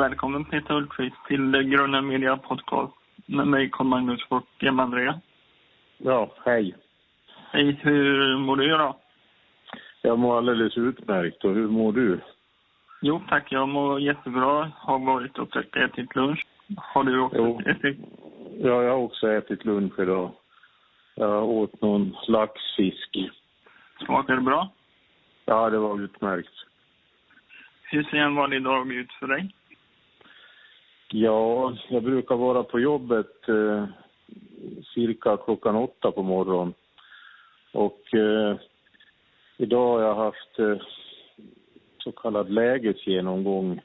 Välkommen Peter Hultqvist till Gröna Media Podcast med mig Carl Magnus och Emma-Andrea. Ja, hej. Hej, hur mår du idag? Jag mår alldeles utmärkt. Och hur mår du? Jo tack, jag mår jättebra. Har varit och ätit lunch. Har du också Jo. ätit? Ja, jag har också ätit lunch idag. Jag åt någon laxfisk. Smakar det bra? Ja, det var utmärkt. Hur ser en vanlig dag ut för dig? Ja, jag brukar vara på jobbet eh, cirka klockan åtta på morgonen. Och eh, idag har jag haft eh, så kallad lägesgenomgång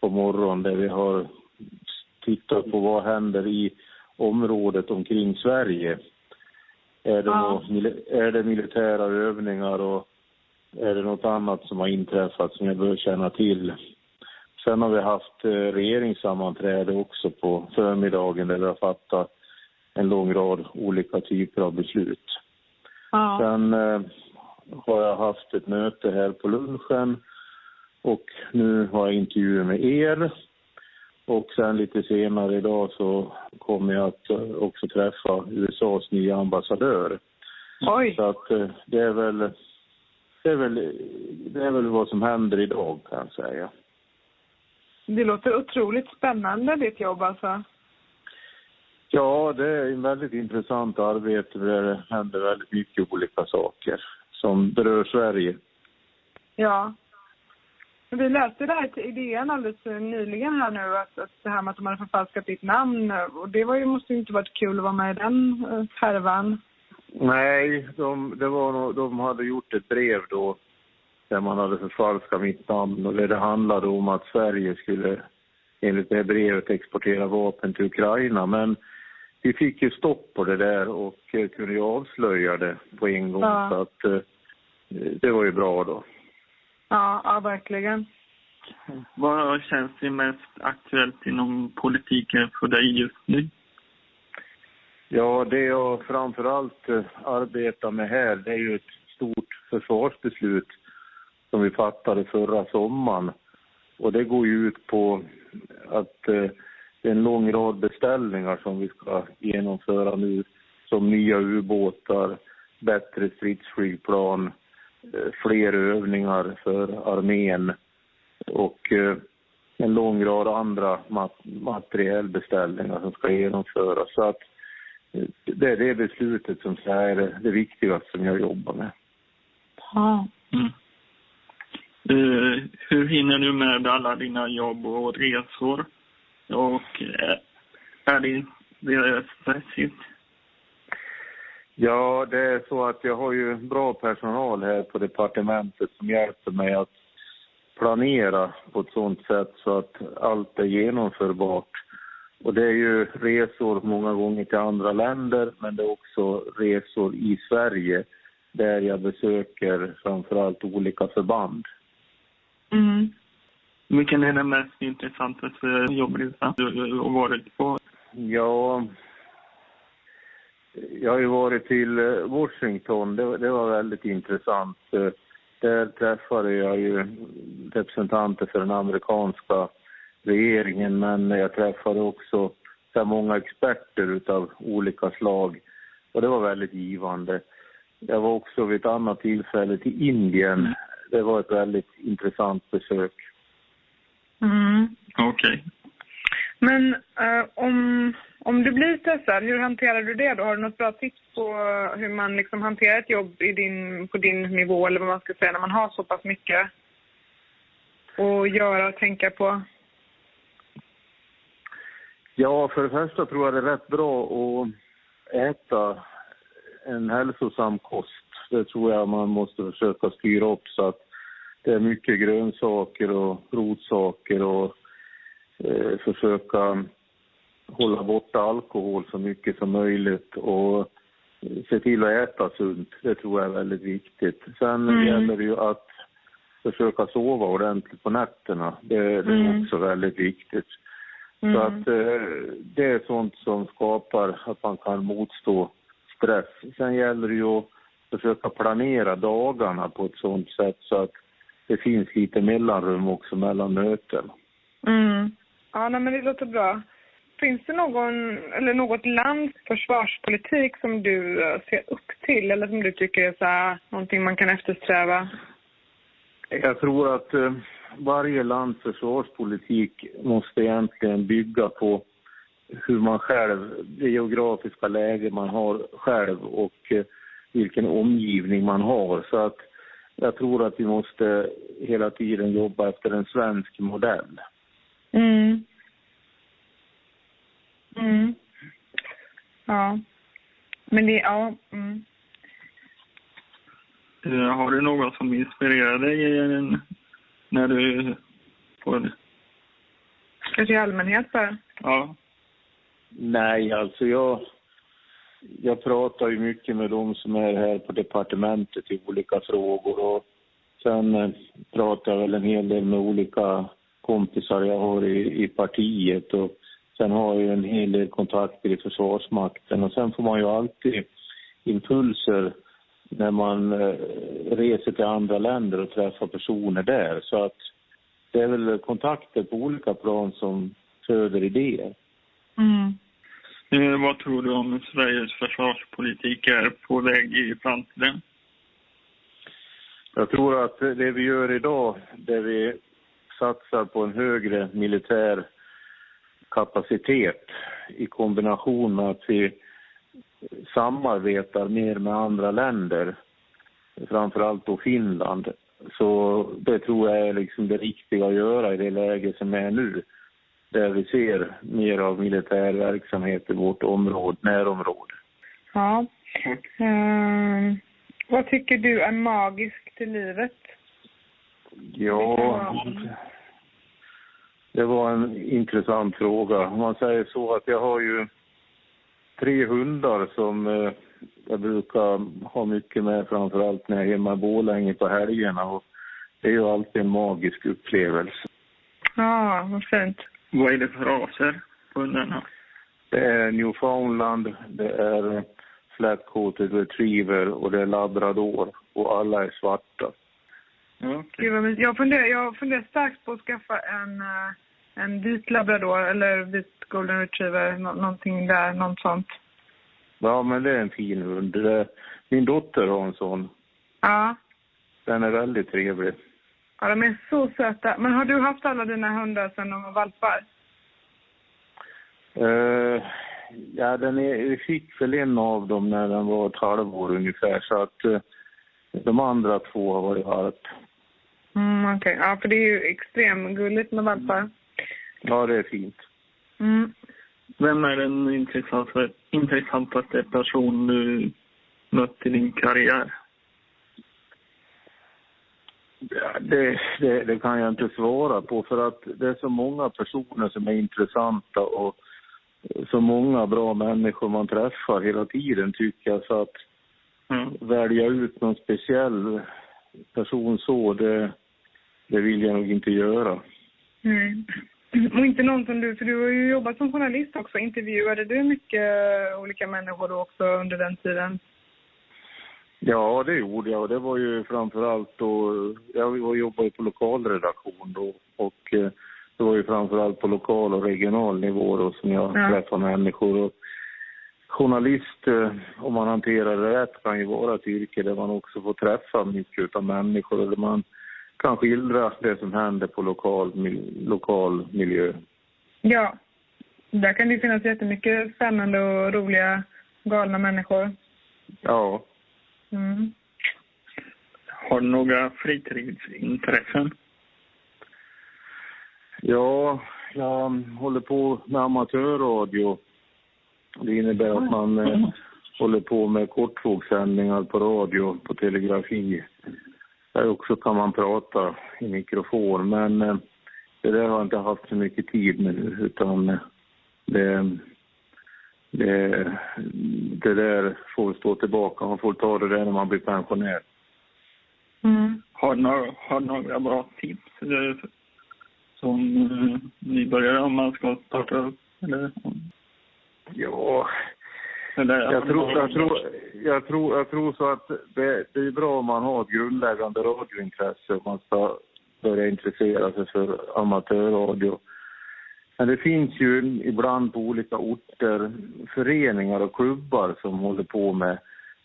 på morgonen där vi har tittat på vad händer i området omkring Sverige. Är det, Ja. något är det militära övningar och är det något annat som har inträffat som jag bör känna till? Sen har vi haft eh, regeringssammanträde också på förmiddagen där vi har fattat en lång rad olika typer av beslut. Ja. Sen eh, har jag haft ett möte här på lunchen och nu har jag intervjuer med er. Och sen lite senare idag så kommer jag att eh, också träffa USAs nya ambassadör. Oj. Så att det är väl det är väl, det är väl vad som händer idag kan jag säga. Det låter otroligt spännande ditt jobb alltså. Ja, det är en väldigt intressant arbete där det händer väldigt mycket olika saker som berör Sverige. Ja. Vi läste det här till idén alldeles nyligen här nu, att, att det här med att de hade förfalskat ditt namn. Och det var ju, måste ju inte varit kul att vara med i den eh, härvan. Nej, de, det var de hade gjort ett brev då där man hade förfalskat mitt namn och där det handlade om att Sverige skulle enligt det här brevet exportera vapen till Ukraina. Men vi fick ju stopp på det där och eh, kunde ju avslöja det på en gång. Ja. Så att eh, det var ju bra då. Ja, ja verkligen. Vad känns det mest aktuellt inom politiken för dig just nu? Ja, det jag framförallt eh, arbetar med här, det är ju ett stort försvarsbeslut som vi fattade förra sommaren. Och det går ju ut på att eh, det är en lång rad beställningar som vi ska genomföra nu, som nya ubåtar, bättre stridsflygplan, eh, fler övningar för armén och eh, en lång rad andra mat materiellbeställningar som ska genomföras. Så att eh, det är det beslutet som är det- det viktigaste som jag jobbar med. Ja. Mm. Uh, hur hinner du med alla dina jobb och resor? Och uh, är det, det är stressigt? Ja, det är så att jag har ju bra personal här på departementet som hjälper mig att planera på ett sådant sätt så att allt är genomförbart. Och det är ju resor många gånger till andra länder, men det är också resor i Sverige där jag besöker framförallt olika förband. Mm. Vilken är den mest intressantaste jobbresan du har varit på? Ja, jag har ju varit till eh, Washington. Det, det var väldigt intressant. Eh, Där träffade jag ju representanter för den amerikanska regeringen, men jag träffade också så många experter utav olika slag. Och det var väldigt givande. Jag var också vid ett annat tillfälle till Indien. Det var ett väldigt intressant besök. Mm. Okej. Men eh, om, om du blir stressad, hur hanterar du det då? Har du något bra tips på hur man liksom hanterar ett jobb i din, på din nivå eller vad man ska säga när man har så pass mycket att göra och tänka på? Ja, för det första tror jag det är rätt bra att äta en hälsosam kost. Det tror jag man måste försöka styra upp så att det är mycket grönsaker och rotsaker och eh, försöka hålla borta alkohol så mycket som möjligt och eh, se till att äta sunt. Det tror jag är väldigt viktigt. Sen Mm. gäller det ju att försöka sova ordentligt på nätterna. Det, det är Mm. också väldigt viktigt. Så Mm. att eh, det är sånt som skapar att man kan motstå stress. Sen gäller det ju att försöka planera dagarna på ett sånt sätt så att det finns lite mellanrum också mellan möten. Mm. Ja, nej, men det låter bra. Finns det någon, eller något lands försvarspolitik som du eh, ser upp till eller som du tycker är så här, någonting man kan eftersträva? Jag tror att eh, varje lands försvarspolitik måste egentligen bygga på hur man själv, det geografiska läge man har själv och eh, vilken omgivning man har. Så att jag tror att vi måste hela tiden jobba efter en svensk modell. Mm. Mm. Ja. Men det, ja. Mm. Eh, Har du något som inspirerar dig eh, när du får... Kanske i allmänhet bara. Ja. Nej, alltså jag, jag pratar ju mycket med de som är här på departementet i olika frågor och sen eh, pratar jag väl en hel del med olika kompisar jag har i, i partiet och sen har jag ju en hel del kontakter i Försvarsmakten och sen får man ju alltid impulser när man eh, reser till andra länder och träffar personer där. Så att det är väl kontakter på olika plan som föder idéer. Mm. Eh, Vad tror du om Sveriges försvarspolitik är på väg i framtiden? Jag tror att det vi gör idag, där vi satsar på en högre militär kapacitet i kombination med att vi samarbetar mer med andra länder, framförallt då Finland, så det tror jag är liksom det riktiga att göra i det läge som är nu. Där vi ser mer av militär verksamhet i vårt område, närområde. Ja. Ehm, vad tycker du är magiskt i livet? Ja, det var en intressant fråga. Om man säger så att jag har ju tre hundar som eh, jag brukar ha mycket med framförallt när jag är hemma i Borlänge på helgerna. Och det är ju alltid en magisk upplevelse. Ja, vad fint. Vad är det för raser på hundarna? Det är Newfoundland, det är Flat-coated retriever och det är labrador och alla är svarta. Mysigt. jag, funderar, jag funderar starkt på att skaffa en, eh, en vit labrador eller vit golden retriever, nå, någonting där, något sånt. Ja, men det är en fin hund. Min dotter har en sån. Ja. Den är väldigt trevlig. Ja, de är så söta. Men har du haft alla dina hundar sedan de var valpar? Uh, ja, den är, vi fick väl en av dem när den var ett halvår ungefär, så att eh, de andra två har varit valp. Mm, okej. Ja, för det är ju extremt gulligt med valpar. Ja, det är fint. Mm. Vem är den intressantaste, intressantaste person du mött i din karriär? Det, det, det kan jag inte svara på, för att det är så många personer som är intressanta och så många bra människor man träffar hela tiden, tycker jag. Så att Ja. välja ut någon speciell person så, det, det vill jag nog inte göra. Nej. Och inte någon som du, för du har ju jobbat som journalist också. Intervjuade du mycket olika människor också under den tiden? Ja, det gjorde jag det var ju framförallt då, jag jobbade på lokalredaktion då och eh, det var ju framförallt på lokal och regional nivå då som jag Ja. träffade människor. Och journalist, eh, om man hanterar det rätt, kan ju vara ett yrke där man också får träffa mycket av människor eller man kan skildra det som händer på lokal, lokal miljö. Ja. Där kan det finnas jättemycket spännande och roliga, galna människor. Ja, Mm. Har du några fritidsintressen? Ja, jag håller på med amatörradio. Det innebär att man eh, håller på med kortvågssändningar på radio, på telegrafi. Där också kan man prata i mikrofon, men eh, det där har jag inte haft så mycket tid med nu, utan eh, det, det, det där får stå tillbaka. Man får ta det där när man blir pensionär. Mm. Har du några, har du några bra tips eh, som eh, nybörjare om man ska starta upp? Eller, Ja, eller, Jag tror, jag, tror, jag, tror, jag tror så att det, det är bra om man har ett grundläggande radiointresse om man ska börja intressera sig för amatörradio. Men det finns ju ibland på olika orter föreningar och klubbar som håller på med,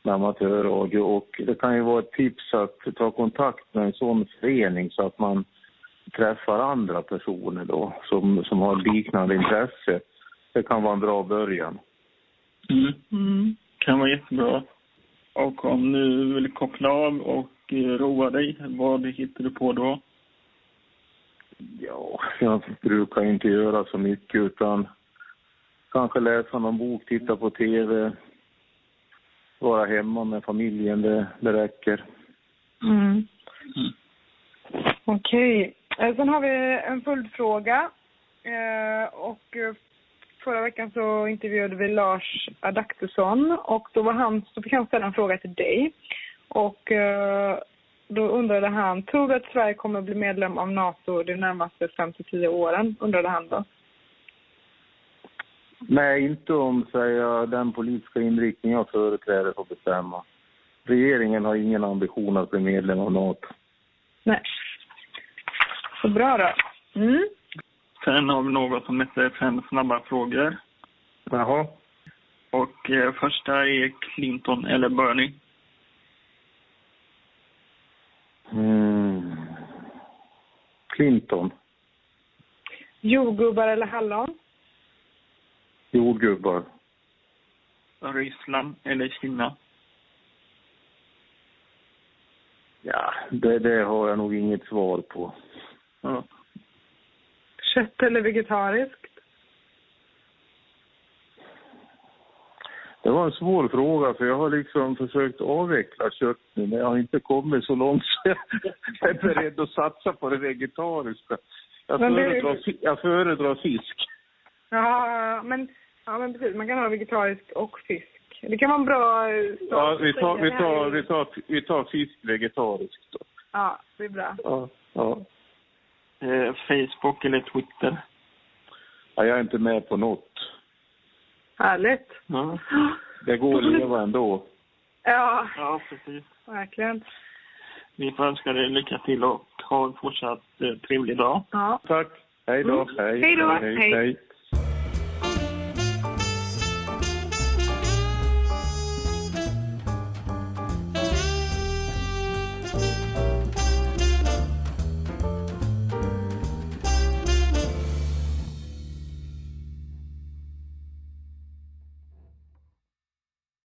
med amatörradio och det kan ju vara ett tips att ta kontakt med en sån förening så att man träffar andra personer då som, som har liknande intresse. Det kan vara en bra början. Mm. Mm. kan vara jättebra. Och om du vill koppla av och eh, roa dig, vad hittar du på då? Ja, jag brukar inte göra så mycket utan kanske läsa någon bok, titta på TV, vara hemma med familjen, det, det räcker. Mm. Mm. Okej. Okay. Eh, sen har vi en följdfråga. Eh, och eh, förra veckan så intervjuade vi Lars Adaktusson och då, var han, då fick han ställa en fråga till dig. Och då undrade han, tror du att Sverige kommer att bli medlem av NATO de närmaste 5-10 åren? Undrade han då. Nej, inte om säga, den politiska inriktning jag företräder får bestämma. Regeringen har ingen ambition att bli medlem av NATO. Nej. Så bra då. Mm. Sen har vi något som heter fem snabba frågor. Jaha. Och eh, första är Clinton eller Bernie? Clinton. Jordgubbar eller hallon? Jordgubbar. Ryssland eller Kina? Ja, det, det har jag nog inget svar på. Ja. Kött eller vegetariskt? Det var en svår fråga för jag har liksom försökt avveckla kött nu men jag har inte kommit så långt så jag är beredd att satsa på det vegetariska. Jag, men föredrar, det... jag föredrar fisk. Ja, men, ja, men precis. Man kan ha vegetariskt och fisk. Det kan vara en bra start. Ja, vi tar, vi tar, vi tar, vi tar fisk vegetariskt då. Ja, det är bra. Ja, ja. Eh, Facebook eller Twitter? Ja, jag är inte med på något. Härligt. Ja. Det går att leva ändå. Ja. Ja, precis. Verkligen. Vi får önska dig lycka till och ha en fortsatt eh, trevlig dag. Ja. Tack. Hej då. Mm. Hej då. hej. hej. hej.